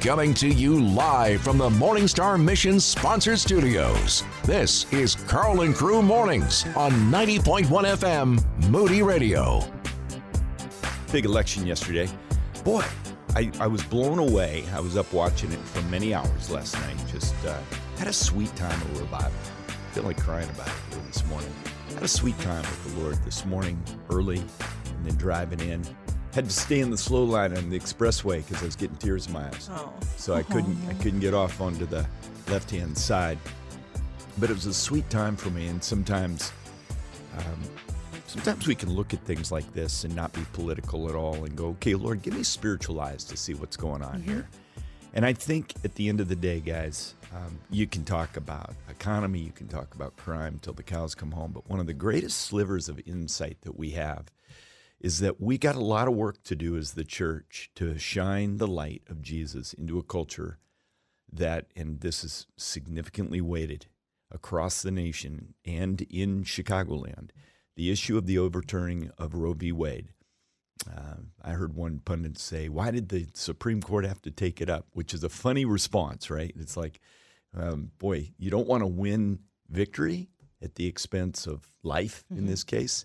Coming to you live from the Morning Star Mission sponsored studios. This is Carl and Crew Mornings on 90.1 FM Moody Radio. Big election yesterday. Boy, I, I was blown away. I was up watching it for many hours last night. Just uh, had a sweet time of revival. Feel like crying about it this morning. Had a sweet time with the Lord this morning early and then driving in had to stay in the slow line on the expressway because I was getting tears in my eyes. Oh. So I couldn't I couldn't get off onto the left hand side. But it was a sweet time for me, and sometimes, um, sometimes we can look at things like this and not be political at all, and go, "Okay, Lord, give me spiritual eyes to see what's going on here." And I think at the end of the day, guys, um, you can talk about economy, you can talk about crime till the cows come home, but one of the greatest slivers of insight that we have is that we got a lot of work to do as the church to shine the light of Jesus into a culture that, and this is significantly weighted across the nation and in Chicagoland, the issue of the overturning of Roe v. Wade. Uh, I heard one pundit say, Why did the Supreme Court have to take it up? Which is a funny response, right? It's like, um, boy, you don't want to win victory at the expense of life in this case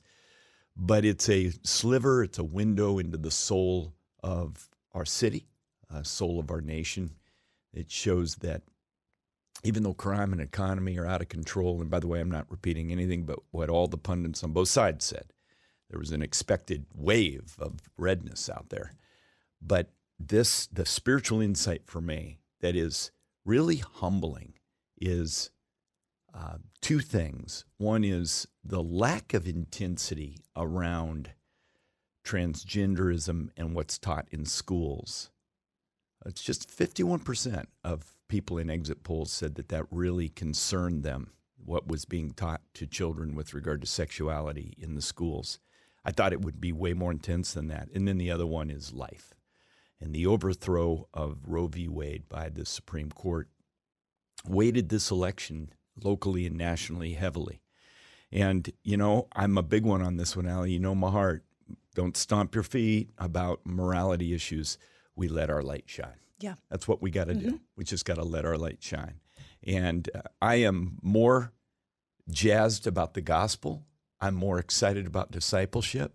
but it's a sliver, it's a window into the soul of our city, uh, soul of our nation. It shows that even though crime and economy are out of control, and by the way, I'm not repeating anything but what all the pundits on both sides said, there was an expected wave of redness out there. But this, the spiritual insight for me that is really humbling is uh, two things. One is the lack of intensity around transgenderism and what's taught in schools. It's just 51% of people in exit polls said that that really concerned them, what was being taught to children with regard to sexuality in the schools. I thought it would be way more intense than that. And then the other one is life. And the overthrow of Roe v. Wade by the Supreme Court weighted this election locally and nationally heavily. And, you know, I'm a big one on this one, Allie. You know my heart. Don't stomp your feet about morality issues. We let our light shine. Yeah. That's what we got to do. We just got to let our light shine. And uh, I am more jazzed about the gospel. I'm more excited about discipleship.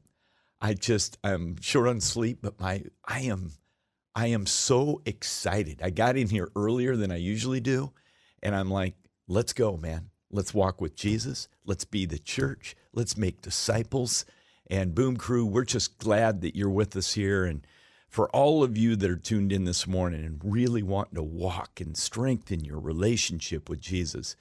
I just I'm short on sleep, but my I am I am so excited. I got in here earlier than I usually do, and I'm like, let's go, man. Let's walk with Jesus. Let's be the church. Let's make disciples. And Boom Crew, we're just glad that you're with us here. And for all of you that are tuned in this morning and really wanting to walk and strengthen your relationship with Jesus,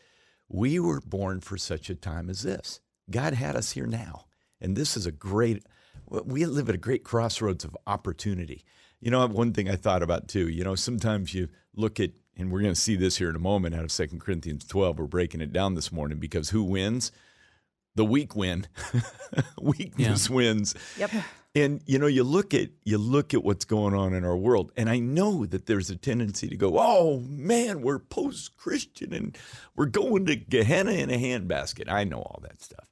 we were born for such a time as this. God had us here now. And this is a great, we live at a great crossroads of opportunity. You know, one thing I thought about too, you know, sometimes you look at, and we're going to see this here in a moment out of Second Corinthians 12. We're breaking it down this morning because who wins? The weak win. Weakness wins. Yep. And you know, you look at you look at what's going on in our world, and I know that there's a tendency to go, "Oh man, we're post-Christian and we're going to Gehenna in a handbasket." I know all that stuff.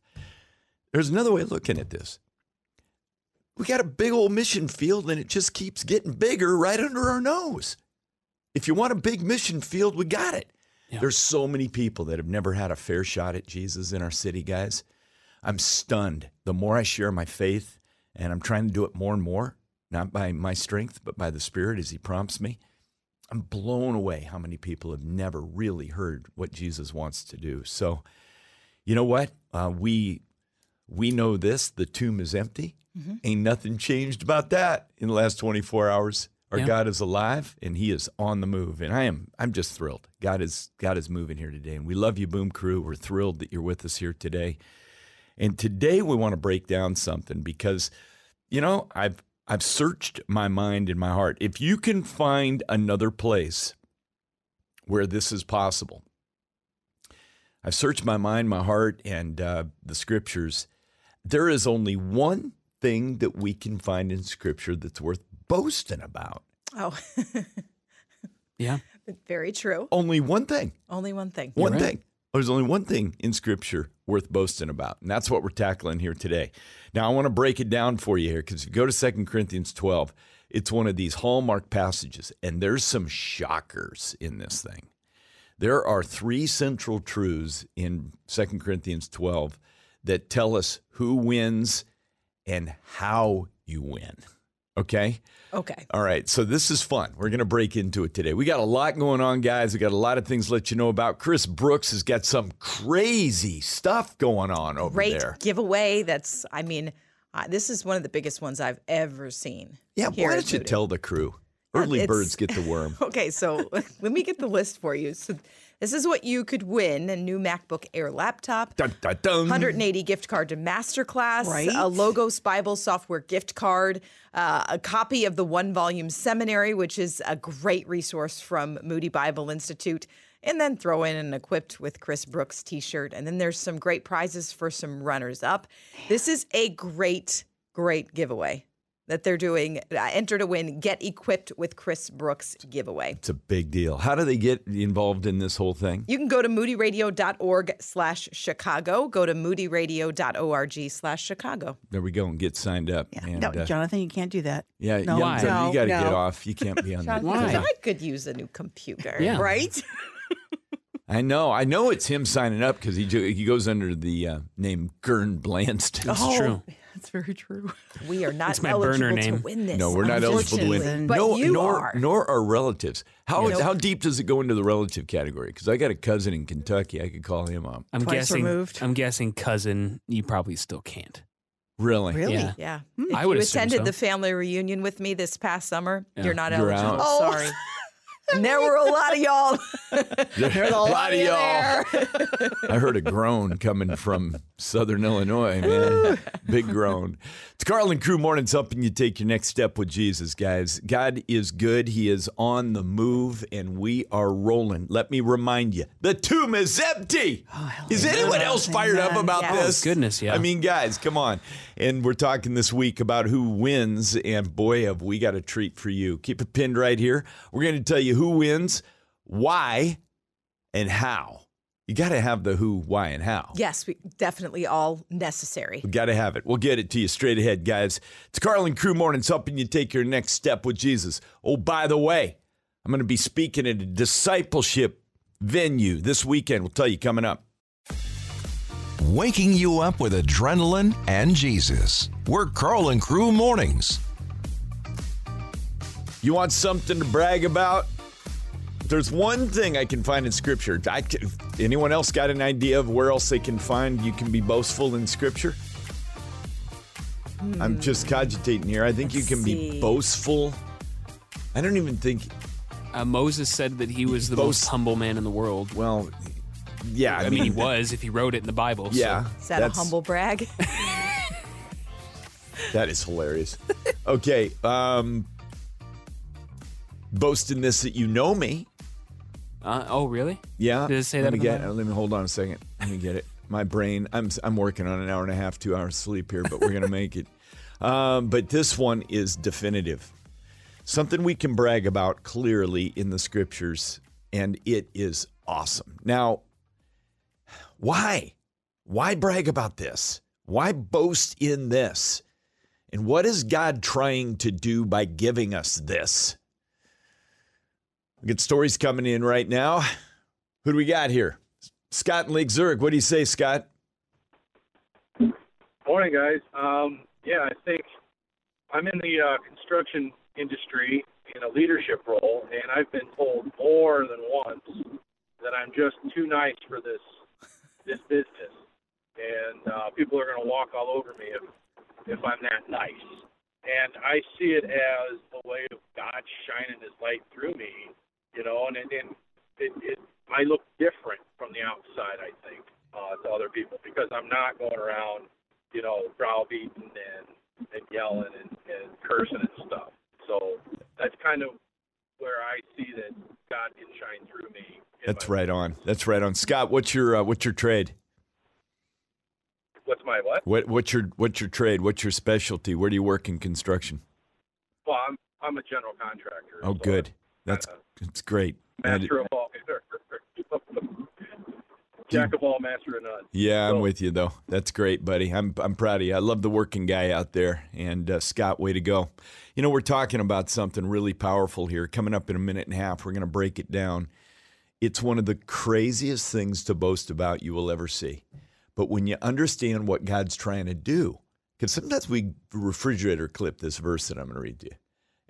There's another way of looking at this. We got a big old mission field, and it just keeps getting bigger right under our nose. If you want a big mission field, we got it. There's so many people that have never had a fair shot at Jesus in our city, guys. I'm stunned. The more I share my faith, and I'm trying to do it more and more, not by my strength, but by the Spirit as He prompts me, I'm blown away how many people have never really heard what Jesus wants to do. So, you know what? Uh, we we know this: the tomb is empty. Ain't nothing changed about that in the last 24 hours. Our Yeah. God is alive and He is on the move, and I am I'm just thrilled. God is God is moving here today, and we love you, Boom Crew. We're thrilled that you're with us here today. And today we want to break down something because, you know, I've I've searched my mind and my heart. If you can find another place where this is possible, I've searched my mind, my heart, and uh, the scriptures. There is only one thing that we can find in scripture that's worth boasting about. Oh, Yeah. very true. Only one thing. Only one thing. One right. thing. There's only one thing in Scripture worth boasting about, and that's what we're tackling here today. Now, I want to break it down for you here because if you go to 2 Corinthians 12, It's one of these hallmark passages, and there's some shockers in this thing. There are three central truths in 2 Corinthians 12 that tell us who wins and how you win. Okay? Okay. All right. So this is fun. We're going to break into it today. We got a lot going on, guys. We got a lot of things to let you know about. Chris Brooks has got some crazy stuff going on over there. Great there. giveaway. That's, I mean, uh, this is one of the biggest ones I've ever seen. Yeah, why don't you tell the crew? Early it's- birds get the worm. Okay, so let me get the list for you. So this is what you could win: a new MacBook Air laptop, Dun, dun, dun. 180 gift card to Masterclass, Right. a Logos Bible software gift card, uh, a copy of the one volume seminary, which is a great resource from Moody Bible Institute, and then throw in an equipped with Chris Brooks t shirt. And then there's some great prizes for some runners up. This is a great, great giveaway that they're doing. Uh, enter to win, get equipped with Chris Brooks giveaway. It's a big deal. How do they get involved in this whole thing? You can go to moodyradio.org slash Chicago. Go to moodyradio.org slash Chicago. There we go and get signed up. And, no, uh, Jonathan, you can't do that. yeah, No, yeah, Why? so no, you got to no. get off. You can't be on that. Why? I could use a new computer. Yeah. Right? I know. I know it's him signing up because he he goes under the uh, name Gern Blanston. It's true. That's very true. We are not It's my eligible burner to name. win this. No, we're not eligible to win. But no, you nor, are. nor are relatives. How Nope. how deep does it go into the relative category? Because I got a cousin in Kentucky. I could call him up. I'm Twice guessing. removed. I'm guessing cousin. You probably still can't. Really? Really? Yeah. yeah. Hmm. If I would you assume attended so. the family reunion with me this past summer, Yeah. you're not You're eligible. out. Oh. Sorry. and there were a lot of y'all. There's a lot of there. I heard a groan coming from Southern Illinois, man. Big groan. It's Carl and Crew Mornings helping you take your next step with Jesus, guys. God is good. He is on the move, and we are rolling. Let me remind you the tomb is empty. Oh, is anyone else fired up about Yes. this? Goodness, yeah. I mean, guys, come on. And we're talking this week about who wins, and boy, have we got a treat for you. Keep it pinned right here. We're going to tell you who wins, why, and how. You got to have the who, why, and how. yes, we definitely all necessary. We got to have it. We'll get it to you straight ahead, guys. It's Carl and Crew Mornings helping you take your next step with Jesus. Oh, by the way, I'm going to be speaking at a discipleship venue this weekend. We'll tell you coming up. Waking you up with adrenaline and Jesus. We're Carl and Crew Mornings. You want something to brag about? There's one thing I can find in Scripture. I can, anyone else got an idea of where else they can find you can be boastful in Scripture? I'm just cogitating here. I think you Let's can be boastful. I don't even think. Uh, Moses said that he was the Boast- most humble man in the world. Well, yeah. I, mean, he was if he wrote it in the Bible. so- Yeah, Is that a humble brag? That is hilarious. okay, um, boasting this that you know me. Uh, oh, really? Yeah. Did it say let that me get. Let me hold on a second. Let me get it. My brain. I'm I'm working on an hour and a half, two hours sleep here, but we're gonna make it. Um, but this one is definitive. Something we can brag about clearly in the scriptures, and it is awesome. Now, why? Why brag about this? Why boast in this? And what is God trying to do by giving us this? We got stories coming in right now. Who do we got here? Scott and Lake Zurich. What do you say, Scott? Morning, guys. Um, yeah, I think I'm in the uh, construction industry in a leadership role, and I've been told more than once that I'm just too nice for this this business, and uh, people are going to walk all over me if if I'm that nice. And I see it as a way of God shining His light through me, you know, and and, it, it I look different from the outside, I think, uh, to other people because I'm not going around you know, browbeating and, and yelling and, and cursing and stuff. So that's kind of where I see that God can shine through me. That's right on. That's right on. Scott, what's your uh, what's your trade? What's my what? What what's your what's your trade? What's your specialty? Where do you work in construction? Well, I'm I'm a general contractor. Oh, so good. That's that's great. Master of all. jack of all, master of none. Yeah, I'm with you though. That's great, buddy. I'm I'm proud of you. I love the working guy out there. And uh, Scott, way to go. You know, we're talking about something really powerful here. Coming up in a minute and a half, we're going to break it down. It's one of the craziest things to boast about you will ever see. But when you understand what God's trying to do, because sometimes we refrigerator clip this verse that I'm going to read to you,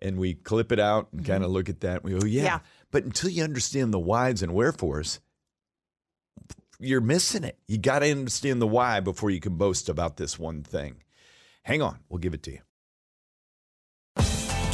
and we clip it out and kind of mm-hmm. look at that. And we go, yeah. Yeah. But until you understand the whys and wherefores, you're missing it. You got to understand the why before you can boast about this one thing. Hang on, we'll give it to you.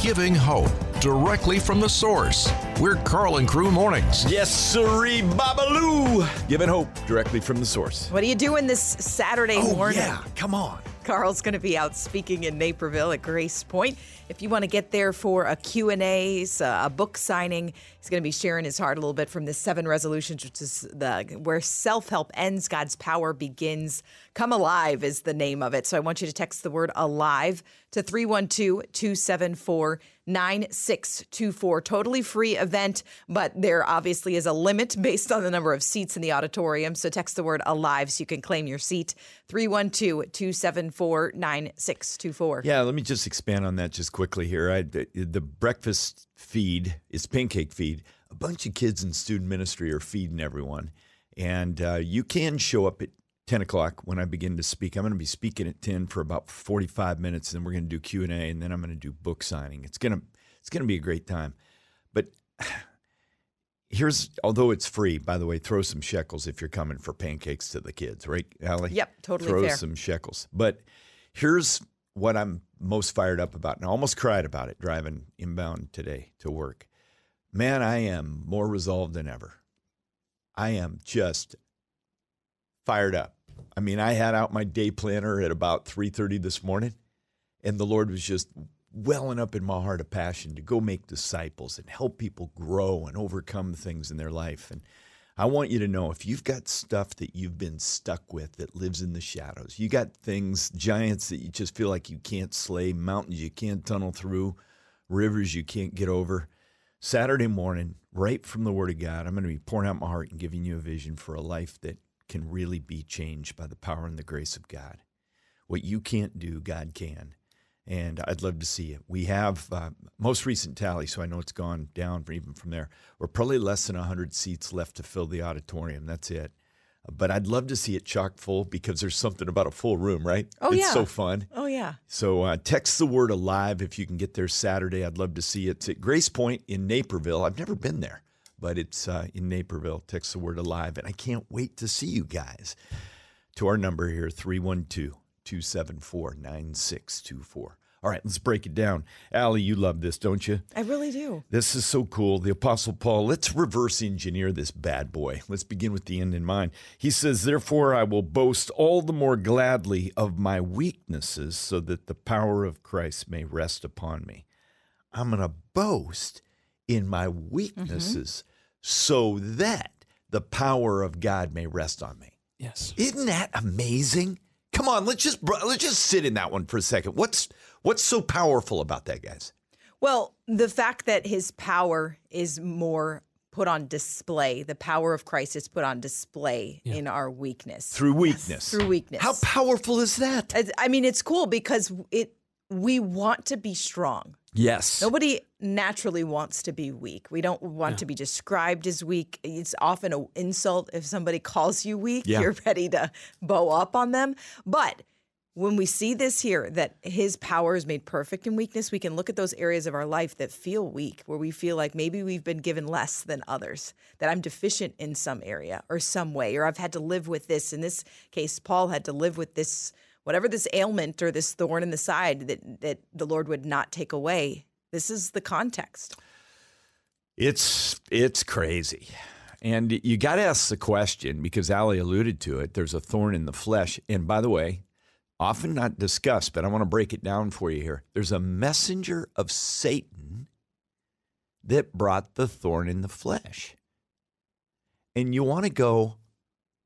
Giving hope directly from the source. We're Carl and Crew Mornings. Yes, sirree, babaloo. Giving hope directly from the source. What are you doing this Saturday Oh, morning? yeah, come on. Carl's going to be out speaking in Naperville at Grace Point. If you want to get there for a Q&A, uh, a book signing, he's going to be sharing his heart a little bit from the seven resolutions, which is the where self-help ends, God's power begins. Come Alive is the name of it. So I want you to text the word alive to 312-274-9624. Totally free event, but there obviously is a limit based on the number of seats in the auditorium. So text the word alive so you can claim your seat. 312-274-9624. Yeah, let me just expand on that just quickly here. I, the, the breakfast feed is pancake feed. A bunch of kids in student ministry are feeding everyone, and uh, you can show up at ten o'clock when I begin to speak. I'm going to be speaking at ten for about forty-five minutes, and then we're going to do Q and A, and then I'm going to do book signing. It's gonna it's going to be a great time, but. Here's, although it's free, by the way, throw some shekels if you're coming for pancakes to the kids, right, Allie? Yep, totally Throw fair. some shekels. But here's what I'm most fired up about, and I almost cried about it driving inbound today to work. Man, I am more resolved than ever. I am just fired up. I mean, I had out my day planner at about 3:30 this morning, and the Lord was just welling up in my heart a passion to go make disciples and help people grow and overcome things in their life. And I want you to know if you've got stuff that you've been stuck with that lives in the shadows, you got things, giants that you just feel like you can't slay, mountains you can't tunnel through, rivers you can't get over. Saturday morning, right from the Word of God, I'm going to be pouring out my heart and giving you a vision for a life that can really be changed by the power and the grace of God. What you can't do, God can. And I'd love to see it. We have uh, most recent tally, so I know it's gone down even from there. We're probably less than 100 seats left to fill the auditorium. That's it. But I'd love to see it chock full because there's something about a full room, right? Oh, it's yeah. so fun. Oh, yeah. So uh, text the word alive if you can get there Saturday. I'd love to see it. It's at Grace Point in Naperville. I've never been there, but it's uh, in Naperville. Text the word alive. And I can't wait to see you guys. To our number here, 312 274 9624. All right, let's break it down. Allie, you love this, don't you? I really do. This is so cool. The Apostle Paul, let's reverse engineer this bad boy. Let's begin with the end in mind. He says, Therefore, I will boast all the more gladly of my weaknesses so that the power of Christ may rest upon me. I'm going to boast in my weaknesses so that the power of God may rest on me. Yes. Isn't that amazing? Come on, let's just let's just sit in that one for a second. What's what's so powerful about that, guys? Well, the fact that his power is more put on display, the power of Christ is put on display in our weakness. Through weakness. Through weakness. How powerful is that? I- I mean, it's cool because it we want to be strong. Yes. Nobody naturally wants to be weak. We don't want to be described as weak. It's often an insult if somebody calls you weak. Yeah. You're ready to bow up on them. But when we see this here, that his power is made perfect in weakness, we can look at those areas of our life that feel weak, where we feel like maybe we've been given less than others, that I'm deficient in some area or some way, or I've had to live with this. In this case, Paul had to live with this, whatever this ailment or this thorn in the side that, that the Lord would not take away. This is the context. It's it's crazy. And you got to ask the question because Allie alluded to it. There's a thorn in the flesh. And by the way, often not discussed, but I want to break it down for you here. There's a messenger of Satan that brought the thorn in the flesh. And you want to go,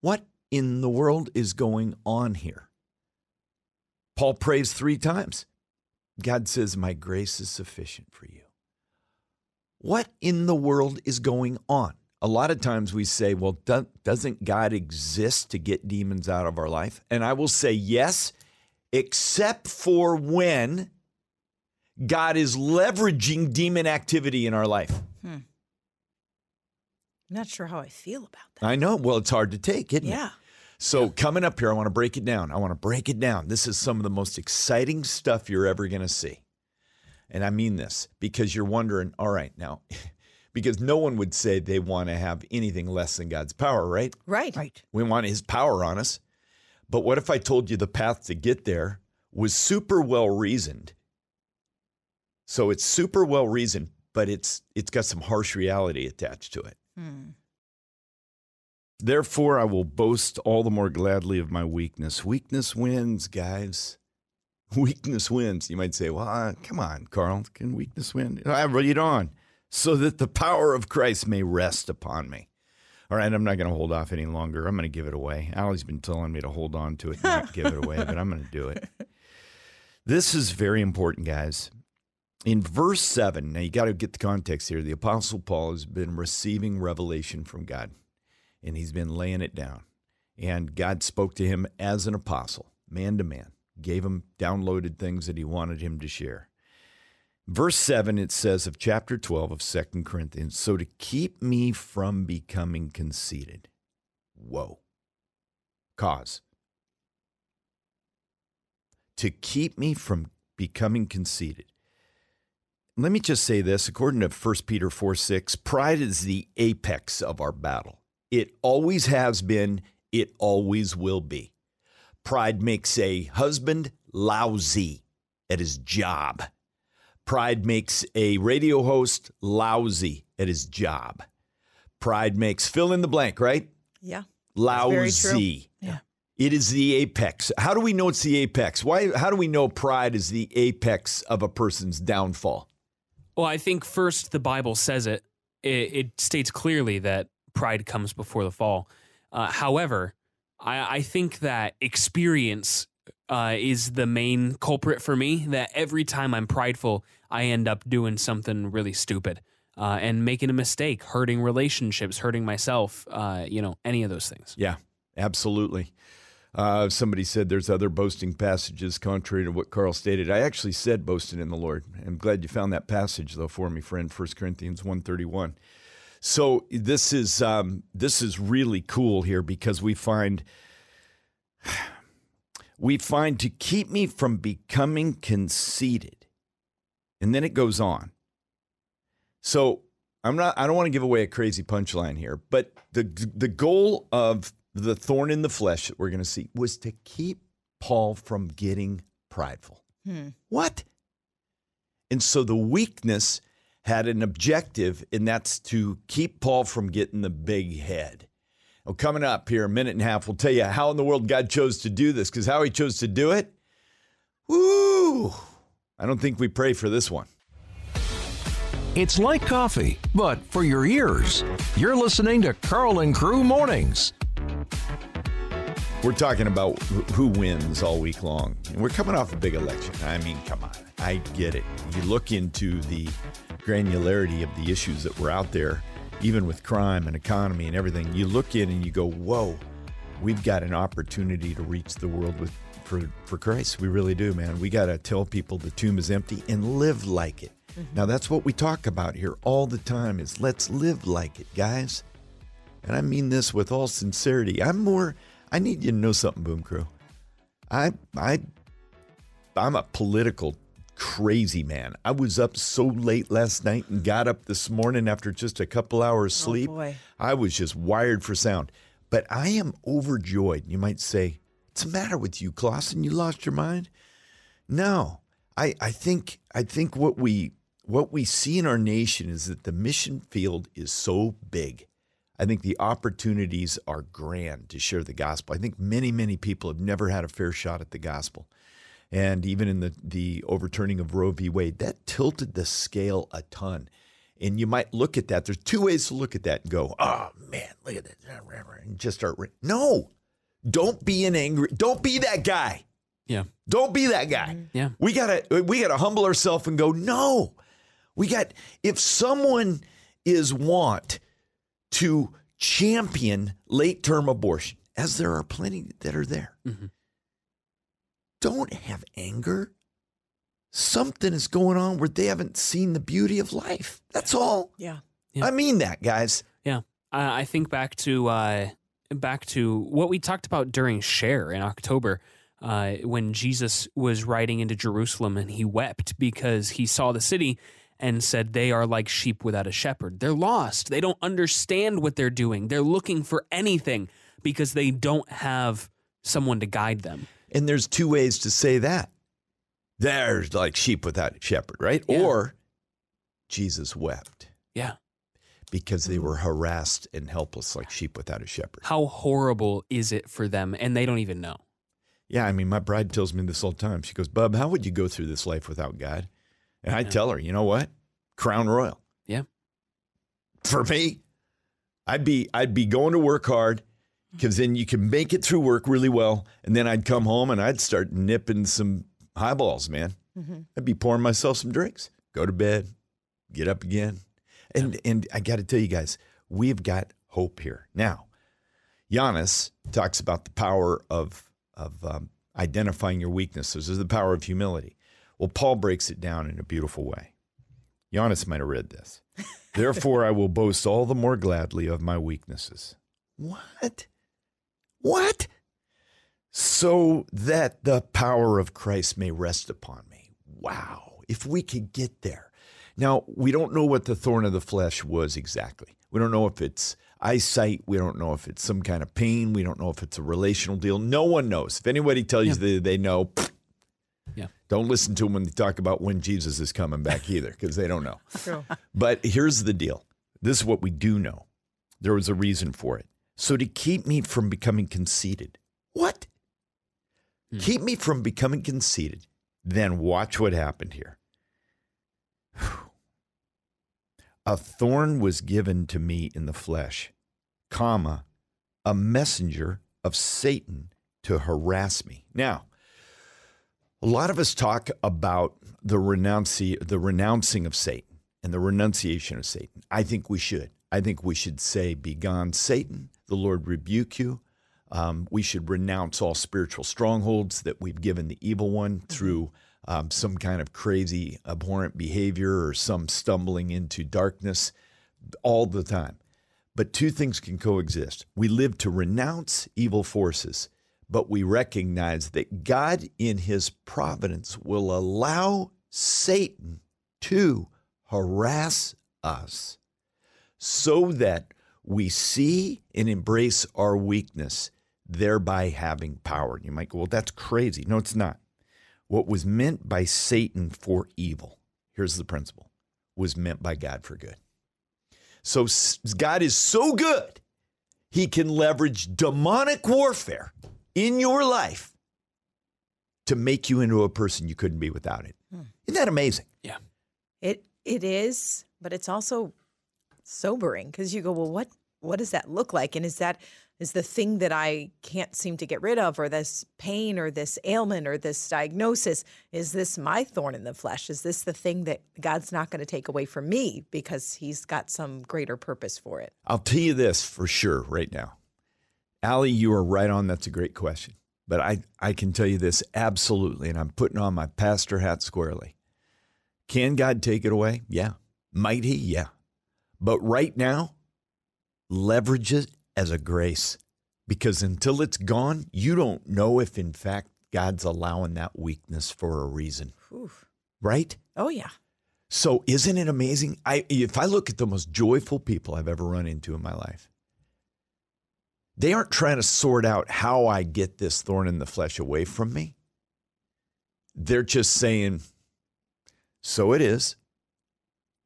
what in the world is going on here? Paul prays three times. God says, My grace is sufficient for you. What in the world is going on? a lot of times we say, well, do- doesn't God exist to get demons out of our life? And I will say yes, except for when God is leveraging demon activity in our life. I'm not sure how I feel about that. I know. Well, it's hard to take, isn't it? Yeah. So, coming up here, I want to break it down. I want to break it down. This is some of the most exciting stuff you're ever going to see. And I mean this because you're wondering, all right, now, because no one would say they want to have anything less than God's power, right? Right. Right. We want his power on us. But what if I told you the path to get there was super well reasoned? So it's super well reasoned, but it's it's got some harsh reality attached to it. Hmm. Therefore, I will boast all the more gladly of my weakness. Weakness wins, guys. Weakness wins. You might say, well, uh, come on, Carl. Can weakness win? I read on. So that the power of Christ may rest upon me. All right, I'm not going to hold off any longer. I'm going to give it away. Allie's been telling me to hold on to it and not give it away, but I'm going to do it. This is very important, guys. In verse 7, now you got to get the context here. The Apostle Paul has been receiving revelation from God and he's been laying it down. And God spoke to him as an apostle, man to man, gave him downloaded things that he wanted him to share. Verse 7, it says of chapter 12 of Second Corinthians, so to keep me from becoming conceited. Whoa. Cause. To keep me from becoming conceited. Let me just say this according to 1 Peter 4 6, pride is the apex of our battle. It always has been, it always will be. Pride makes a husband lousy at his job. Pride makes a radio host lousy at his job. Pride makes fill in the blank, right? Yeah. very. Lousy. Yeah. It is the apex. How do we know it's the apex? Why how do we know pride is the apex of a person's downfall? Well, I think first the Bible says it. It, it states clearly that pride comes before the fall. Uh, however, I, I think that experience uh, is the main culprit for me. That every time I'm prideful, I end up doing something really stupid uh, and making a mistake, hurting relationships, hurting myself. Uh, you know, any of those things. Yeah, absolutely. Uh, somebody said there's other boasting passages contrary to what Carl stated. I actually said boasting in the Lord. I'm glad you found that passage though for me, friend. 1 Corinthians 131. So this is um, this is really cool here because we find we find to keep me from becoming conceited, and then it goes on. So I'm not. I don't want to give away a crazy punchline here, but the the goal of the thorn in the flesh that we're going to see was to keep Paul from getting prideful. Hmm. What? And so the weakness had an objective, and that's to keep Paul from getting the big head. Well, coming up here, a minute and a half, we'll tell you how in the world God chose to do this, because how he chose to do it, woo! I don't think we pray for this one. It's like coffee, but for your ears. You're listening to Carl and Crew Mornings. We're talking about who wins all week long. And we're coming off a big election. I mean, come on. I get it. You look into the granularity of the issues that were out there, even with crime and economy and everything. You look in and you go, whoa, we've got an opportunity to reach the world with for, for Christ. We really do, man. We got to tell people the tomb is empty and live like it. Mm-hmm. Now, that's what we talk about here all the time is let's live like it, guys. And I mean this with all sincerity. I'm more I need you to know something, Boom Crew. I I I'm a political crazy man. I was up so late last night and got up this morning after just a couple hours oh, sleep. boy. I was just wired for sound. But I am overjoyed. You might say, "What's the matter with you, Clausen? You lost your mind?" No. I, I think I think what we what we see in our nation is that the mission field is so big. I think the opportunities are grand to share the gospel. I think many, many people have never had a fair shot at the gospel. And even in the, the overturning of Roe v. Wade, that tilted the scale a ton. And you might look at that. There's two ways to look at that and go, oh man, look at that. And just start. Re-. No, don't be an angry, don't be that guy. Yeah. Don't be that guy. Yeah. We gotta we gotta humble ourselves and go, no. We got if someone is want to champion late term abortion, as there are plenty that are there. Mhm. Don't have anger. Something is going on where they haven't seen the beauty of life. That's all. Yeah. Yeah. I mean that, guys. I I think back to uh, back to what we talked about during Share in October, uh, when Jesus was riding into Jerusalem and he wept because he saw the city and said, "They are like sheep without a shepherd. They're lost. They don't understand what they're doing. They're looking for anything because they don't have someone to guide them." And there's two ways to say that. There's like sheep without a shepherd, right? Yeah. Or Jesus wept Yeah. because they mm-hmm. were harassed and helpless like sheep without a shepherd. How horrible is it for them, and they don't even know. Yeah, I mean, my bride tells me this all the time. She goes, Bub, how would you go through this life without God? And I tell her, you know what? Crown Royal. Yeah. For me, I'd be I'd be going to work hard because then you can make it through work really well, and then I'd come home and I'd start nipping some highballs, man. Mhm. I'd be pouring myself some drinks, go to bed, get up again, and and I got to tell you guys, we've got hope here now. Giannis talks about the power of of um, identifying your weaknesses, is the power of humility. Well, Paul breaks it down in a beautiful way. Giannis might have read this. Therefore, I will boast all the more gladly of my weaknesses. What? What? So that the power of Christ may rest upon me. Wow. If we could get there. Now, we don't know what the thorn of the flesh was exactly. We don't know if it's eyesight. We don't know if it's some kind of pain. We don't know if it's a relational deal. No one knows. If anybody tells you that they know, Yeah. don't listen to them when they talk about when Jesus is coming back either, because they don't know. True. But here's the deal this is what we do know there was a reason for it. So to keep me from becoming conceited, what? Hmm. Keep me from becoming conceited, then watch what happened here. A thorn was given to me in the flesh, comma, a messenger of Satan to harass me. Now, a lot of us talk about the renunci- the renouncing of Satan and the renunciation of Satan. I think we should. I think we should say, "Begone, Satan! The Lord rebuke you." Um, we should renounce all spiritual strongholds that we've given the evil one through um, some kind of crazy, abhorrent behavior or some stumbling into darkness all the time. But two things can coexist. We live to renounce evil forces, but we recognize that God, in his providence, will allow Satan to harass us so that we see and embrace our weakness, thereby having power. You might go, well, that's crazy. No, it's not. What was meant by Satan for evil, here's the principle, was meant by God for good. So God is so good, he can leverage demonic warfare in your life to make you into a person you couldn't be without it. Hmm. Isn't that amazing? Yeah. It it is, but it's also sobering because you go, well, what what does that look like? And is that is the thing that I can't seem to get rid of, or this pain, or this ailment, or this diagnosis? Is this my thorn in the flesh? Is this the thing that God's not going to take away from me because He's got some greater purpose for it? I'll tell you this for sure right now. Allie, you are right on. That's a great question. But I, I can tell you this absolutely, and I'm putting on my pastor hat squarely. Can God take it away? Yeah. Might He? Yeah. But right now, leverage it as a grace because until it's gone, you don't know if in fact God's allowing that weakness for a reason, Whew. right? Oh yeah, So isn't it amazing? I if I look at the most joyful people I've ever run into in my life, they aren't trying to sort out how I get this thorn in the flesh away from me. They're just saying, so it is,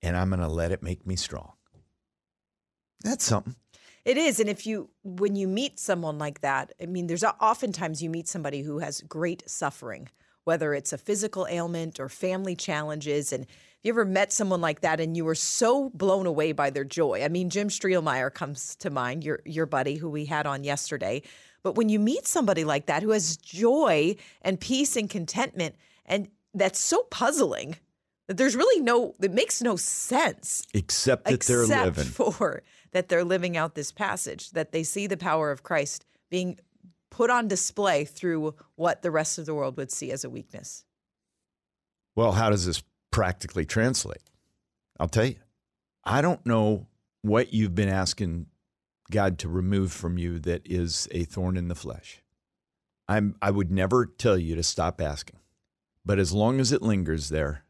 and I'm going to let it make me strong. That's something. It is. And if you, when you meet someone like that, I mean, there's oftentimes you meet somebody who has great suffering, whether it's a physical ailment or family challenges. And if you ever met someone like that and you were so blown away by their joy, I mean, Jim Streelmeyer comes to mind, your, your buddy who we had on yesterday. But when you meet somebody like that who has joy and peace and contentment, and that's so puzzling That there's really no, it makes no sense Except that they're except living. for that they're living out this passage, that they see the power of Christ being put on display through what the rest of the world would see as a weakness. Well, how does this practically translate? I'll tell you. I don't know what you've been asking God to remove from you that is a thorn in the flesh. I'm I would never tell you to stop asking. But as long as it lingers there,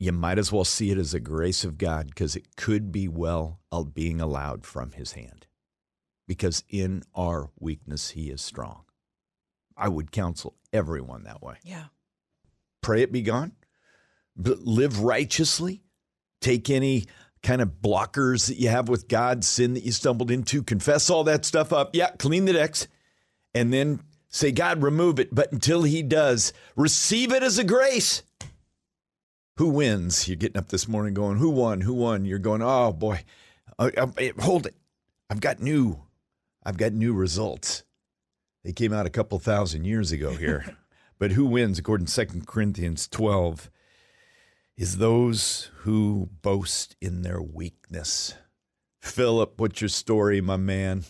you might as well see it as a grace of God because it could be well uh, being allowed from his hand. Because in our weakness he is strong. I would counsel everyone that way Yeah. pray it be gone, but live righteously, take any kind of blockers that you have with God, sin that you stumbled into, confess all that stuff up. Yeah, clean the decks, and then say, God, remove it. But until He does, receive it as a grace. Who wins? You're getting up this morning going, Who won? Who won? You're going, Oh boy, Uh, uh, hold it. I've got new, I've got new results. They came out a couple thousand years ago here. But who wins, according to 2 Corinthians 12, is those who boast in their weakness. Philip, what's your story, my man?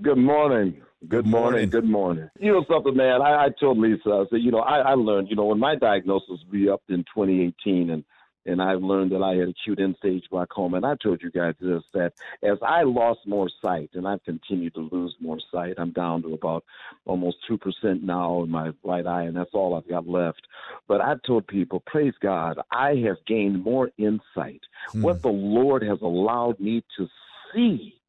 Good morning. Good, morning. Good morning. You know something, man? I, I told Lisa, I said, you know, I, I learned, you know, when my diagnosis be up in 2018 and and I learned that I had acute end stage glaucoma. And I told you guys this that as I lost more sight and I've continued to lose more sight, I'm down to about almost 2% now in my right eye, and that's all I've got left. But I've told people, praise God, I have gained more insight. Hmm. What the Lord has allowed me to see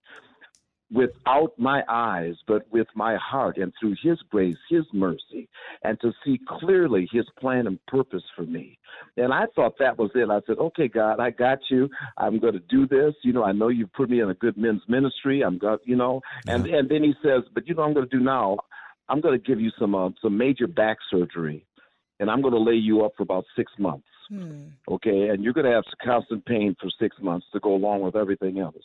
without my eyes, but with my heart, and through His grace, His mercy, and to see clearly His plan and purpose for me. And I thought that was it. I said, okay, God, I got you. I'm going to do this. You know, I know you've put me in a good men's ministry. I'm got, you know, and and then He says, but you know, what I'm going to do now. I'm going to give you some uh, some major back surgery, and I'm going to lay you up for about six months. Hmm. Okay, and you're going to have constant pain for six months to go along with everything else.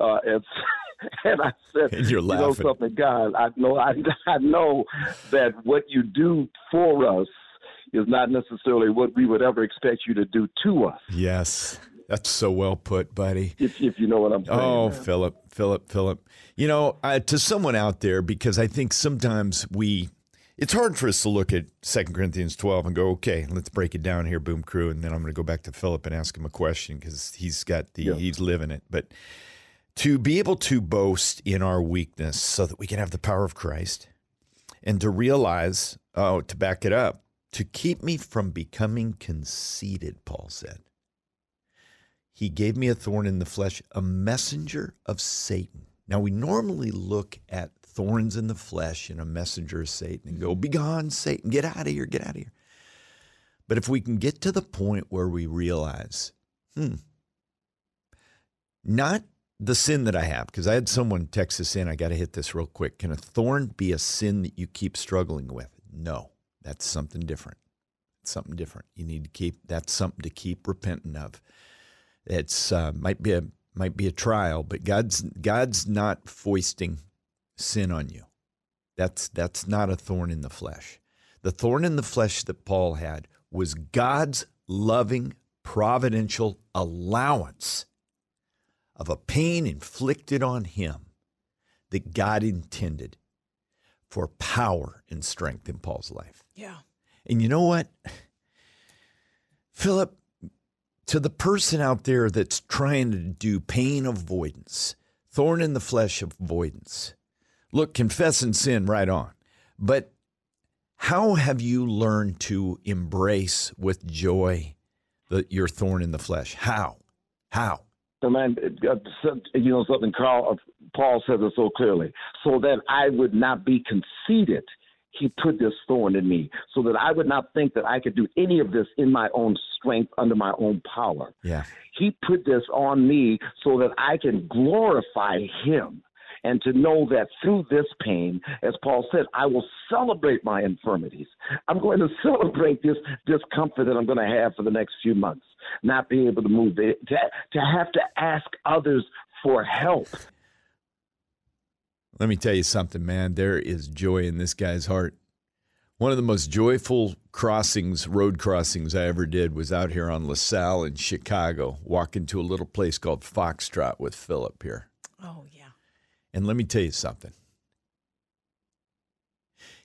Uh, and, and I said, And you're you know laughing. something, God, I know, I, I know that what you do for us is not necessarily what we would ever expect you to do to us. Yes, that's so well put, buddy. If, if you know what I'm saying. Oh, Philip, Philip, Philip. You know, uh, to someone out there, because I think sometimes we, it's hard for us to look at 2 Corinthians 12 and go, okay, let's break it down here, Boom Crew. And then I'm going to go back to Philip and ask him a question because he's got the, Yeah. he's living it. But to be able to boast in our weakness so that we can have the power of Christ and to realize, oh, to back it up, to keep me from becoming conceited, Paul said. He gave me a thorn in the flesh, a messenger of Satan. Now, we normally look at thorns in the flesh and a messenger of Satan and go, Begone, Satan, get out of here, get out of here. But if we can get to the point where we realize, hmm, not the sin that I have, because I had someone text us in, I got to hit this real quick. Can a thorn be a sin that you keep struggling with? No, that's something different. It's something different. You need to keep, that's something to keep repenting of it's uh, might be a might be a trial, but God's God's not foisting sin on you. That's that's not a thorn in the flesh. The thorn in the flesh that Paul had was God's loving providential allowance of a pain inflicted on him that God intended for power and strength in Paul's life. Yeah. And you know what? Philip, to the person out there that's trying to do pain avoidance, thorn in the flesh avoidance, look, confess and sin right on. But how have you learned to embrace with joy the, your thorn in the flesh? How? How? So, man, uh, you know something, Carl. uh, Paul says it so clearly, so that I would not be conceited. He put this thorn in me, so that I would not think that I could do any of this in my own strength, under my own power. Yeah. He put this on me so that I can glorify Him. And to know that through this pain, as Paul said, I will celebrate my infirmities. I'm going to celebrate this discomfort that I'm going to have for the next few months, not being able to move, to, to have to ask others for help. Let me tell you something, man. There is joy in this guy's heart. One of the most joyful crossings, road crossings I ever did was out here on LaSalle in Chicago, walking to a little place called Foxtrot with Philip here. Oh, yeah. And let me tell you something.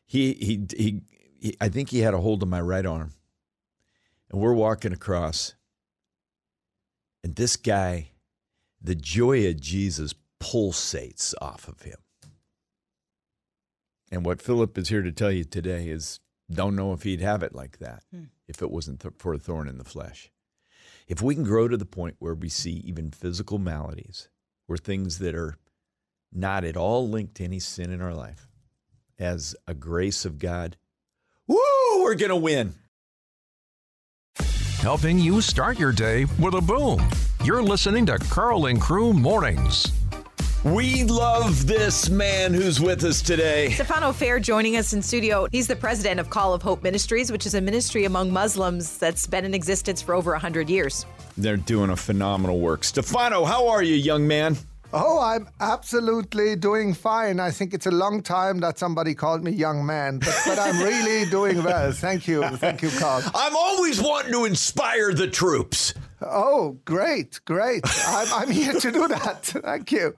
He, he, he, he, I think he had a hold of my right arm. And we're walking across. And this guy, the joy of Jesus pulsates off of him. And what Philip is here to tell you today is don't know if he'd have it like that Hmm. if it wasn't th- for a thorn in the flesh. If we can grow to the point where we see even physical maladies or things that are not at all linked to any sin in our life as a grace of God, woo, we're going to win. Helping you start your day with a boom. You're listening to Carl and Crew Mornings. We love this man who's with us today. Stefano Fair joining us in studio. He's the president of Call of Hope Ministries, which is a ministry among Muslims that's been in existence for over 100 years. They're doing a phenomenal work. Stefano, how are you, young man? Oh, I'm absolutely doing fine. I think it's a long time that somebody called me young man, but, but I'm really doing well. Thank you. Thank you, Carl. I'm always wanting to inspire the troops. Oh, great, great. I'm, I'm here to do that. Thank you.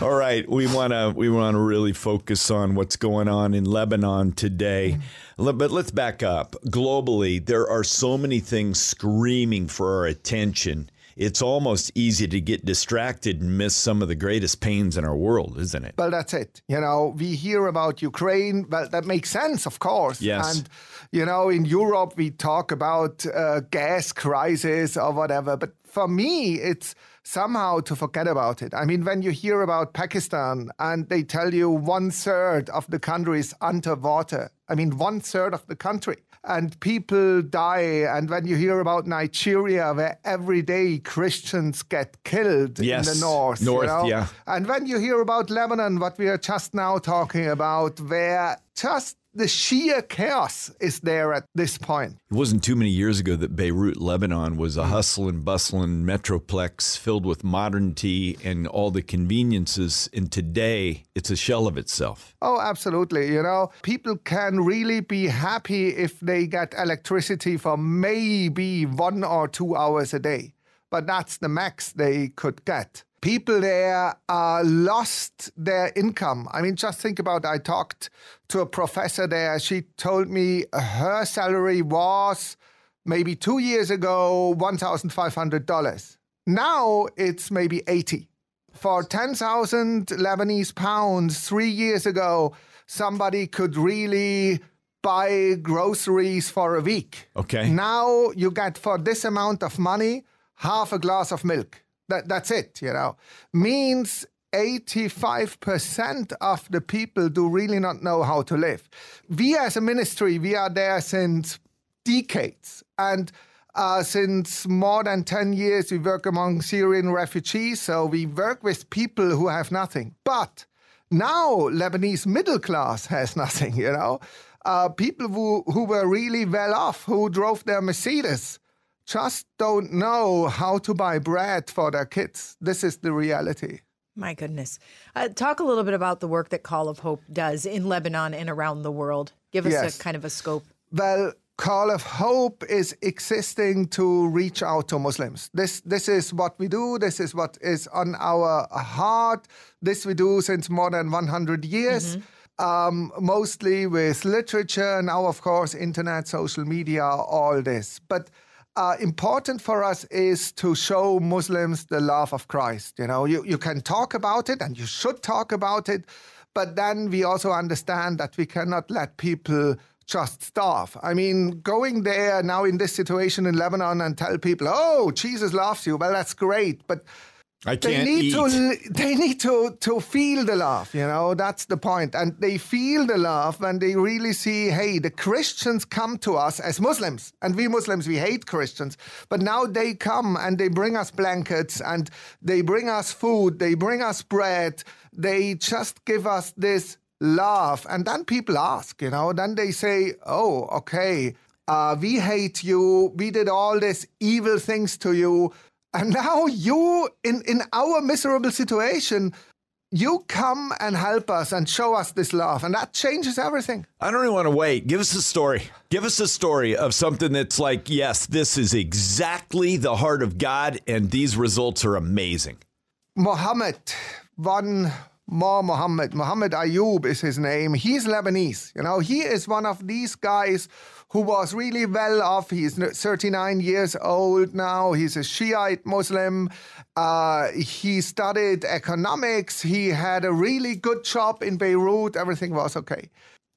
All right, we want to we want to really focus on what's going on in Lebanon today. Mm-hmm. Le- But let's back up. Globally, there are so many things screaming for our attention. It's almost easy to get distracted and miss some of the greatest pains in our world, isn't it? Well, that's it. You know, we hear about Ukraine. Well, that makes sense, of course. Yes. And, you know, in Europe, we talk about uh, gas crisis or whatever. But for me, it's somehow to forget about it. I mean, when you hear about Pakistan and they tell you one third of the country is underwater, I mean, one third of the country. And people die. And when you hear about Nigeria, where every day Christians get killed Yes. in the north, you North, know? yeah. And when you hear about Lebanon, what we are just now talking about, where just the sheer chaos is there at this point. It wasn't too many years ago that Beirut, Lebanon, was a mm. hustle and bustling metroplex filled with modernity and all the conveniences. And today, it's a shell of itself. Oh, absolutely. You know, people can really be happy if they get electricity for maybe one or two hours a day, but that's the max they could get. People there uh, lost their income. I mean, just think about I talked to a professor there. She told me her salary was maybe two years ago $1,500. Now it's maybe 80 for 10,000 Lebanese pounds three years ago, somebody could really buy groceries for a week. Okay. Now you get for this amount of money half a glass of milk. That, that's it, you know. Means 85% of the people do really not know how to live. We as a ministry, we are there since decades. And uh, since more than 10 years, we work among Syrian refugees. So we work with people who have nothing. But now Lebanese middle class has nothing, you know. Uh, people who, who were really well off, who drove their Mercedes, just don't know how to buy bread for their kids. This is the reality. My goodness. Uh, talk a little bit about the work that Call of Hope does in Lebanon and around the world. Give us Yes. a kind of a scope. Well, Call of Hope is existing to reach out to Muslims. This this is what we do. This is what is on our heart. This we do since more than 100 years. Um, mostly with literature, now of course internet, social media, all this. But uh, important for us is to show Muslims the love of Christ. You know, you, you can talk about it and you should talk about it, but then we also understand that we cannot let people just starve. I mean, going there now in this situation in Lebanon and tell people, "Oh, Jesus loves you." Well, that's great, but I they can't need eat. to they need to to feel the love you know that's the point. point and they feel the love when they really see hey the christians come to us as muslims. And we muslims we hate christians. But now they come and they bring us blankets and they bring us food they bring us bread. They just give us this love. And then people ask you know then they say oh okay uh, we hate you. We did all these evil things to you and now you, in, in our miserable situation, you come and help us and show us this love, and that changes everything. I don't even want to wait. Give us a story. Give us a story of something that's like, yes, this is exactly the heart of God, and these results are amazing. Mohammed, one more Mohammed, Mohammed Ayub is his name. He's Lebanese. You know, he is one of these guys who was really well off. He's 39 years old now. He's a Shiite Muslim. Uh, he studied economics. He had a really good job in Beirut. Everything was okay.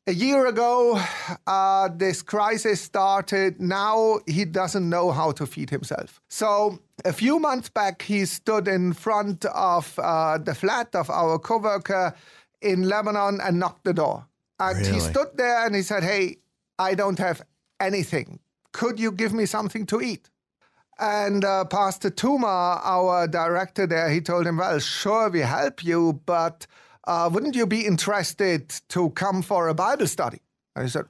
A year ago, uh, this crisis started. Now he doesn't know how to feed himself. So a few months back, he stood in front of uh, the flat of our coworker in Lebanon and knocked the door. And Really? he stood there and he said, Hey, I don't have anything. Could you give me something to eat? And uh, Pastor Tuma, our director there, he told him, Well, sure, we help you, but uh, wouldn't you be interested to come for a Bible study? And he said,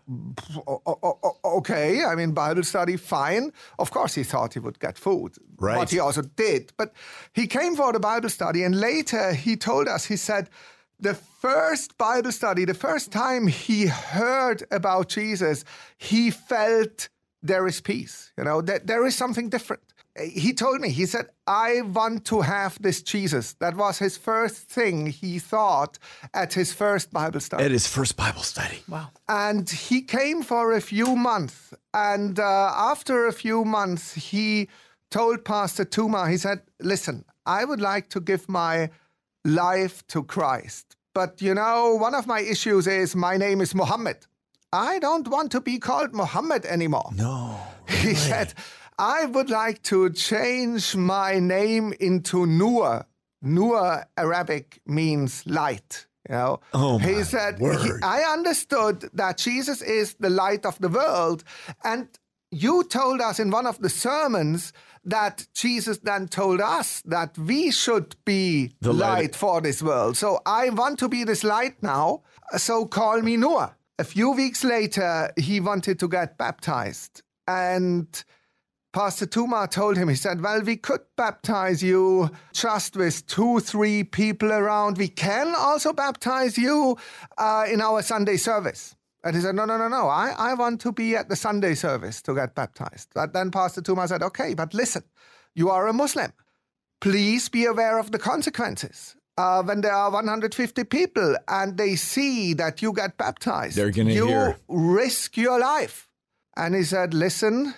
"O- o- o- o- Okay, I mean, Bible study, fine. Of course, he thought he would get food, Right. But he also did. But he came for the Bible study, and later he told us, he said, the first Bible study, the first time he heard about Jesus, he felt there is peace. You know, that there is something different. He told me, he said, I want to have this Jesus. That was his first thing he thought at his first Bible study. At his first Bible study. Wow. And he came for a few months. And uh, after a few months, he told Pastor Tuma, he said, Listen, I would like to give my life to Christ. But you know, one of my issues is my name is Muhammad. I don't want to be called Muhammad anymore. No. He said, I would like to change my name into Nur. Nur Arabic means light. You know, Oh, he said, he-. I understood that Jesus is the light of the world. And you told us in one of the sermons that Jesus then told us that we should be The light. light for this world. So I want to be this light now. So call me Noah. A few weeks later, he wanted to get baptized. And Pastor Tuma told him, he said, Well, we could baptize you just with two, three people around. We can also baptize you uh, in our Sunday service. And he said, No, no, no, no. I, I want to be at the Sunday service to get baptized. But then Pastor Tuma said, Okay, but listen, you are a Muslim. Please be aware of the consequences. Uh, when there are 150 people and they see that you get baptized, They're gonna you hear. risk your life. And he said, Listen,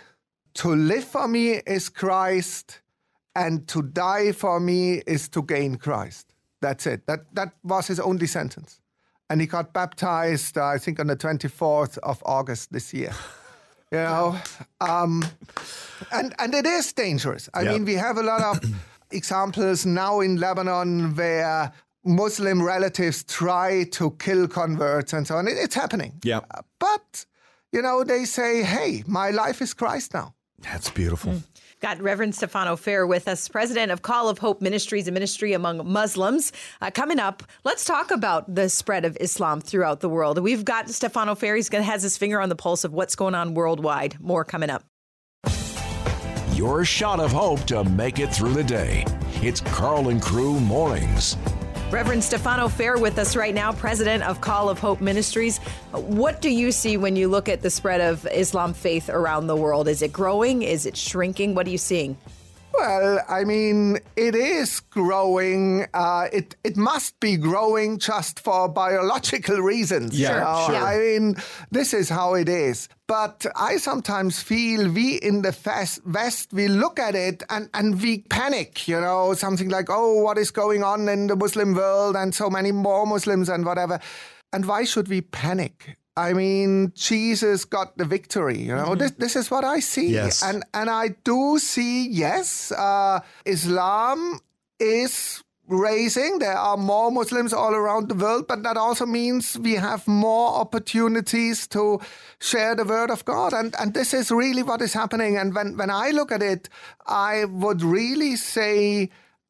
to live for me is Christ, and to die for me is to gain Christ. That's it. That, that was his only sentence. And he got baptized, uh, I think, on the 24th of August this year. You know, um, and and it is dangerous. I Yep. mean, we have a lot of examples now in Lebanon where Muslim relatives try to kill converts and so on. It- it's happening. Yeah. Uh, But you know, they say, "Hey, my life is Christ now." That's beautiful. Got Reverend Stefano Fair with us, president of Call of Hope Ministries, a ministry among Muslims. Uh, coming up, let's talk about the spread of Islam throughout the world. We've got Stefano Fair. He's to has his finger on the pulse of what's going on worldwide. More coming up. Your shot of hope to make it through the day. It's Carl and Crew Mornings. Reverend Stefano Fair with us right now, president of Call of Hope Ministries. What do you see when you look at the spread of Islam faith around the world? Is it growing? Is it shrinking? What are you seeing? Well, I mean, it is growing. Uh, it it must be growing just for biological reasons. Yeah, sure. I mean, this is how it is. But I sometimes feel we in the West we look at it and and we panic. You know, something like, oh, what is going on in the Muslim world, and so many more Muslims and whatever. And why should we panic? I mean, Jesus got the victory. You know, this this is what I see. Yes. And and I do see, yes, uh, Islam is raising. There are more Muslims all around the world, but that also means we have more opportunities to share the word of God. And, and this is really what is happening. And when, when I look at it, I would really say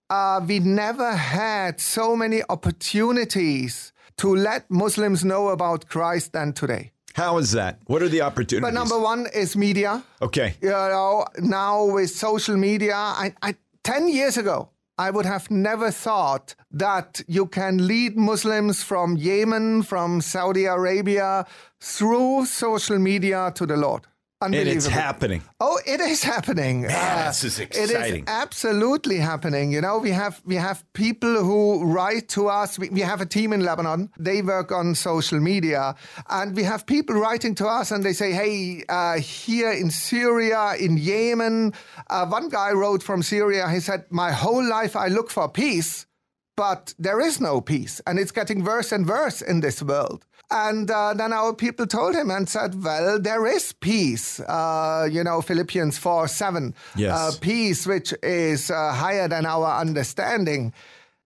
uh, we never had so many opportunities to let Muslims know about Christ than today. How is that? What are the opportunities? But number one is media Okay. you know, now with social media, I, I 10 years ago, I would have never thought that you can lead Muslims from Yemen, from Saudi Arabia, through social media to the Lord. And it's happening. Oh, it is happening. Man, uh, this is exciting. It is absolutely happening. You know, we have we have people who write to us. We, we have a team in Lebanon. They work on social media, and we have people writing to us, and they say, "Hey, uh, here in Syria, in Yemen, uh, one guy wrote from Syria. He said, "My whole life I look for peace." But there is no peace, and it's getting worse and worse in this world. And uh, then our people told him and said, well, there is peace. Uh, you know, Philippians 4 7. Yes. Uh, peace which is uh, higher than our understanding.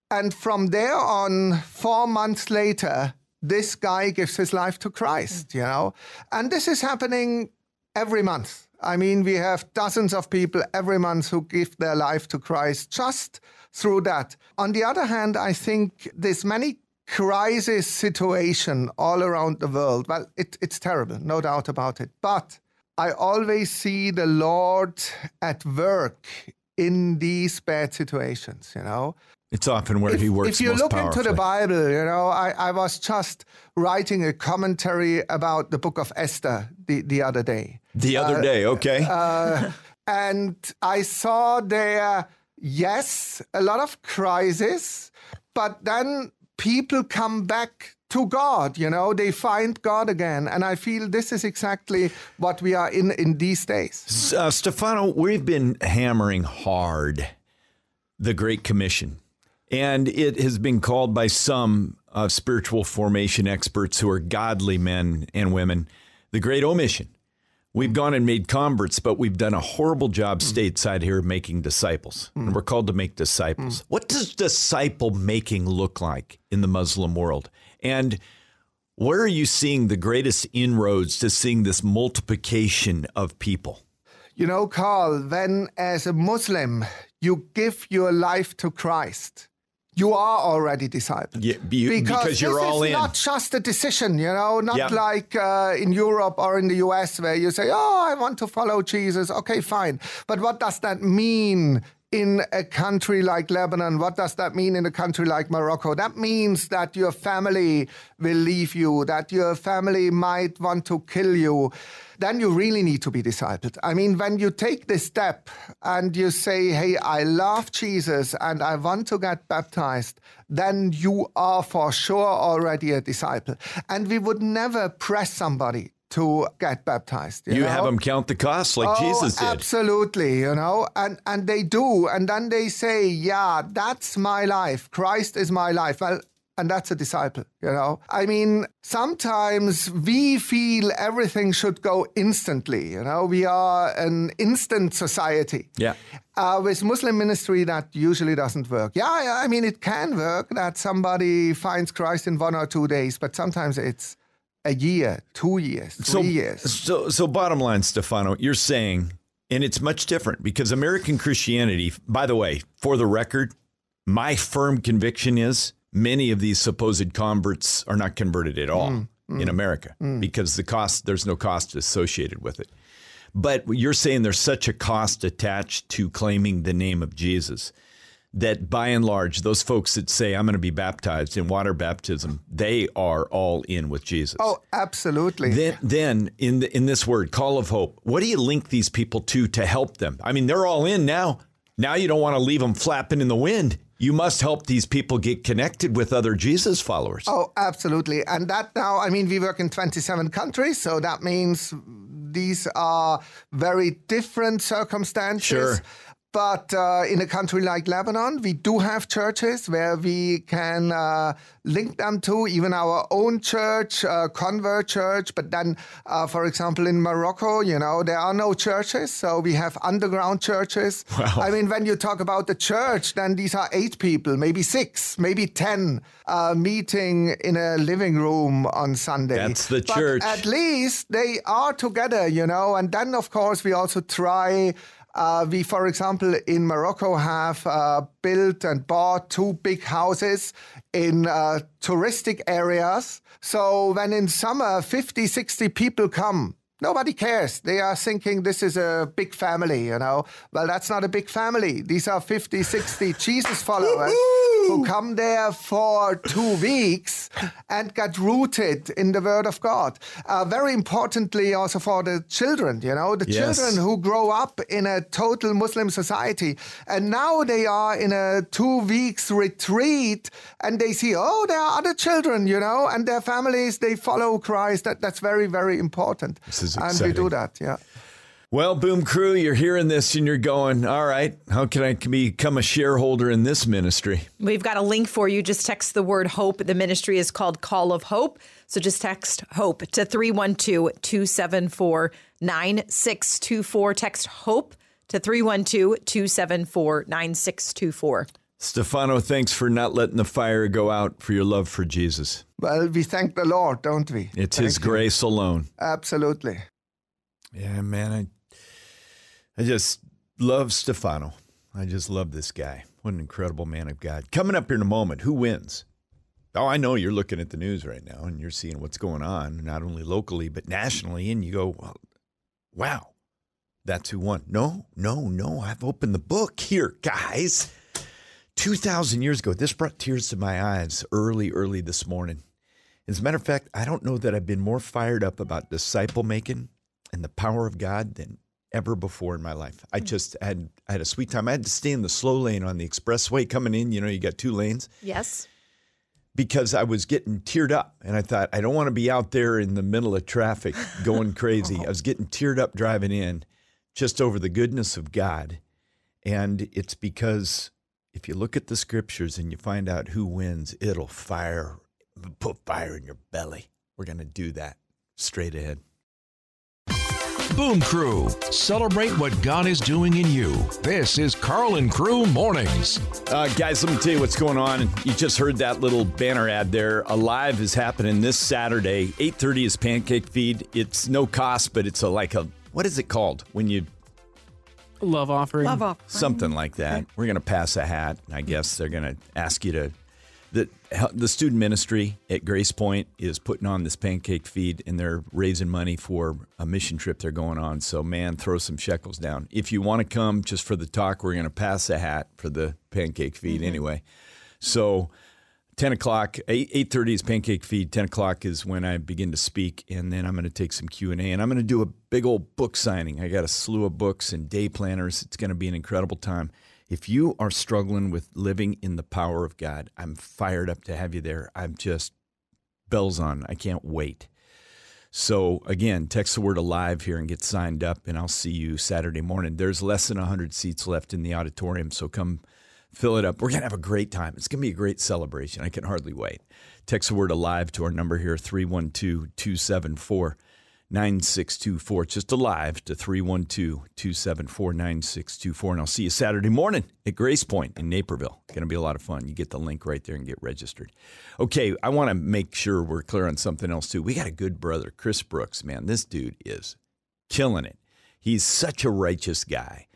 And from there on, four months later, this guy gives his life to Christ, you know. And this is happening every month. I mean, we have dozens of people every month who give their life to Christ just through that. On the other hand, I think there's many crisis situation all around the world. Well, it, it's terrible, no doubt about it. But I always see the Lord at work in these bad situations, you know. It's often where if, he works. If you look powerfully. into the Bible, you know, I, I was just writing a commentary about the book of Esther the, the other day. The other uh, day, okay. Uh, and I saw there, yes, a lot of crisis, but then people come back to God, you know, they find God again. And I feel this is exactly what we are in in these days. Uh, Stefano, we've been hammering hard the Great Commission. And it has been called by some uh, spiritual formation experts who are godly men and women the Great Omission. We've gone and made converts, but we've done a horrible job mm. stateside here of making disciples. Mm. And we're called to make disciples. Mm. What does disciple making look like in the Muslim world? And where are you seeing the greatest inroads to seeing this multiplication of people? You know, Carl, when as a Muslim you give your life to Christ, you are already discipled. Yeah, you, because, because you're all in. not just a decision, you know, not yep. like uh, in Europe or in the US where you say, oh, I want to follow Jesus. Okay, fine. But what does that mean in a country like Lebanon? What does that mean in a country like Morocco? That means that your family will leave you, that your family might want to kill you. Then you really need to be discipled. I mean, when you take this step and you say, Hey, I love Jesus and I want to get baptized, then you are for sure already a disciple. And we would never press somebody to get baptized. You, you know? have them count the costs like oh, Jesus did. Absolutely, you know, and and they do, and then they say, "Yeah, that's my life. Christ is my life." Well, and that's a disciple, you know. I mean, sometimes we feel everything should go instantly, you know. We are an instant society. Yeah. Uh, with Muslim ministry, that usually doesn't work. Yeah, I mean, it can work that somebody finds Christ in one or two days, but sometimes it's a year, two years, three so, years. So, so bottom line, Stefano, you're saying, and it's much different because American Christianity, by the way, for the record, my firm conviction is many of these supposed converts are not converted at all mm, mm, in America mm. because the cost, there's no cost associated with it. But you're saying there's such a cost attached to claiming the name of Jesus that by and large, those folks that say, I'm going to be baptized in water baptism, they are all in with Jesus. Oh, absolutely. Then, then in, the, in this word, call of hope, what do you link these people to to help them? I mean, they're all in now. Now you don't want to leave them flapping in the wind. You must help these people get connected with other Jesus followers. Oh, absolutely. And that now, I mean, we work in 27 countries, so that means these are very different circumstances. Sure. But uh, in a country like Lebanon, we do have churches where we can uh, link them to even our own church, uh, convert church. But then, uh, for example, in Morocco, you know, there are no churches, so we have underground churches. Wow. I mean, when you talk about the church, then these are eight people, maybe six, maybe ten, uh, meeting in a living room on Sunday. That's the but church. At least they are together, you know. And then, of course, we also try. Uh, we, for example, in Morocco have uh, built and bought two big houses in uh, touristic areas. So when in summer 50, 60 people come nobody cares. They are thinking this is a big family, you know. Well, that's not a big family. These are 50, 60 Jesus followers who come there for two weeks and got rooted in the Word of God. Uh, very importantly, also for the children, you know, the Yes. children who grow up in a total Muslim society. And now they are in a two weeks retreat and they see, oh, there are other children, you know, and their families, they follow Christ. That, that's very, very important. This is and we do that, yeah. Well, Boom Crew, you're hearing this and you're going, all right, how can I become a shareholder in this ministry? We've got a link for you. Just text the word hope. The ministry is called Call of Hope. So just text hope to 312 274 9624. Text hope to 312 274 9624. Stefano, thanks for not letting the fire go out for your love for Jesus. Well, we thank the Lord, don't we? It's Thank His you. grace alone. Absolutely. Yeah, man, I, I just love Stefano. I just love this guy. What an incredible man of God. Coming up here in a moment, who wins? Oh, I know you're looking at the news right now and you're seeing what's going on, not only locally, but nationally. And you go, well, wow, that's who won. No, no, no. I've opened the book here, guys. 2,000 years ago, this brought tears to my eyes early, early this morning. As a matter of fact, I don't know that I've been more fired up about disciple making and the power of God than ever before in my life. I hmm. just had I had a sweet time. I had to stay in the slow lane on the expressway coming in. You know, you got two lanes Yes. because I was getting teared up, and I thought I don't want to be out there in the middle of traffic going crazy. I was oh. getting teared up driving in, just over the goodness of God, and it's because if you look at the scriptures and you find out who wins, it'll fire put fire in your belly. We're gonna do that straight ahead. Boom Crew, celebrate what God is doing in you. This is Carl and Crew Mornings. Uh, guys, let me tell you what's going on. You just heard that little banner ad there. Alive is happening this Saturday. 8.30 is Pancake Feed. It's no cost, but it's a like a, what is it called? When you, Love offering. Love off. something like that. We're going to pass a hat. I guess they're going to ask you to, the, the student ministry at Grace Point is putting on this pancake feed and they're raising money for a mission trip they're going on. So, man, throw some shekels down. If you want to come just for the talk, we're going to pass a hat for the pancake feed mm-hmm. anyway. So, 10 o'clock, 8, 8.30 is pancake feed. 10 o'clock is when I begin to speak. And then I'm going to take some Q&A. And I'm going to do a big old book signing. I got a slew of books and day planners. It's going to be an incredible time. If you are struggling with living in the power of God, I'm fired up to have you there. I'm just bells on. I can't wait. So again, text the word alive here and get signed up, and I'll see you Saturday morning. There's less than 100 seats left in the auditorium, so come fill it up. We're going to have a great time. It's going to be a great celebration. I can hardly wait. Text the word alive to our number here, 312 274 9624. Just alive to 312 274 9624. And I'll see you Saturday morning at Grace Point in Naperville. Going to be a lot of fun. You get the link right there and get registered. Okay, I want to make sure we're clear on something else too. We got a good brother, Chris Brooks, man. This dude is killing it. He's such a righteous guy.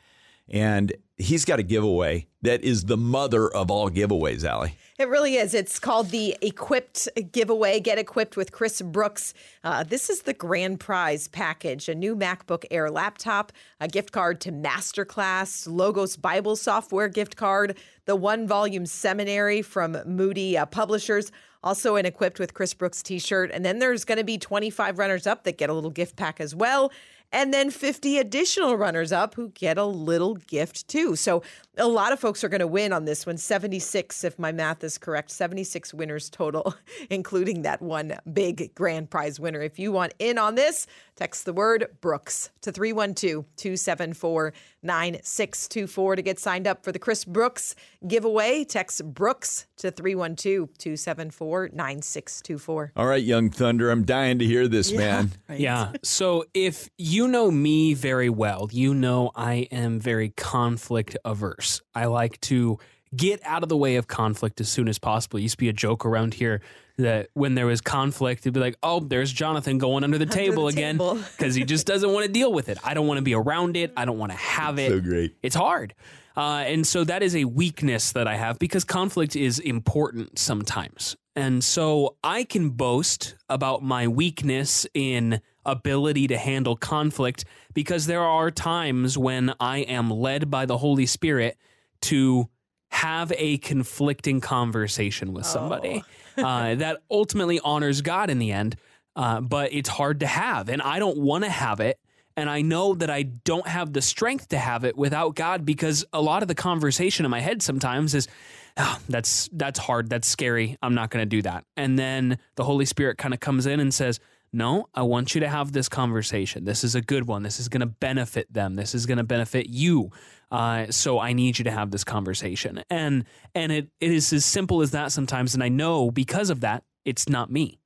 And he's got a giveaway that is the mother of all giveaways, Allie. It really is. It's called the Equipped giveaway. Get equipped with Chris Brooks. Uh, this is the grand prize package a new MacBook Air laptop, a gift card to Masterclass, Logos Bible software gift card, the one volume seminary from Moody uh, Publishers. Also, an equipped with Chris Brooks t shirt. And then there's going to be 25 runners up that get a little gift pack as well. And then 50 additional runners up who get a little gift too. So a lot of folks are going to win on this one. 76, if my math is correct, 76 winners total, including that one big grand prize winner. If you want in on this, text the word Brooks to 312 274 9624 to get signed up for the Chris Brooks giveaway. Text Brooks to 312 274 9624. All right, Young Thunder, I'm dying to hear this, man. Right. Yeah. So if you know me very well, you know I am very conflict averse. I like to get out of the way of conflict as soon as possible. It used to be a joke around here that when there was conflict, it'd be like, oh, there's Jonathan going under the table again because he just doesn't want to deal with it. I don't want to be around it. I don't want to have it. So great. It's hard. Uh, and so that is a weakness that I have because conflict is important sometimes. And so I can boast about my weakness in ability to handle conflict because there are times when I am led by the Holy Spirit to have a conflicting conversation with somebody uh, that ultimately honors God in the end. Uh, but it's hard to have, and I don't want to have it. And I know that I don't have the strength to have it without God because a lot of the conversation in my head sometimes is, oh, that's that's hard, that's scary. I'm not going to do that. And then the Holy Spirit kind of comes in and says, "No, I want you to have this conversation. This is a good one. This is going to benefit them. This is going to benefit you. Uh, so I need you to have this conversation." And and it it is as simple as that sometimes. And I know because of that, it's not me.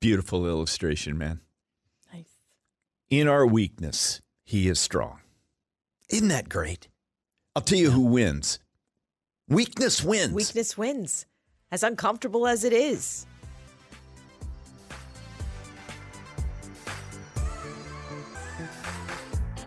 Beautiful illustration, man. Nice. In our weakness, he is strong. Isn't that great? I'll tell you who wins. Weakness wins. Weakness wins, as uncomfortable as it is.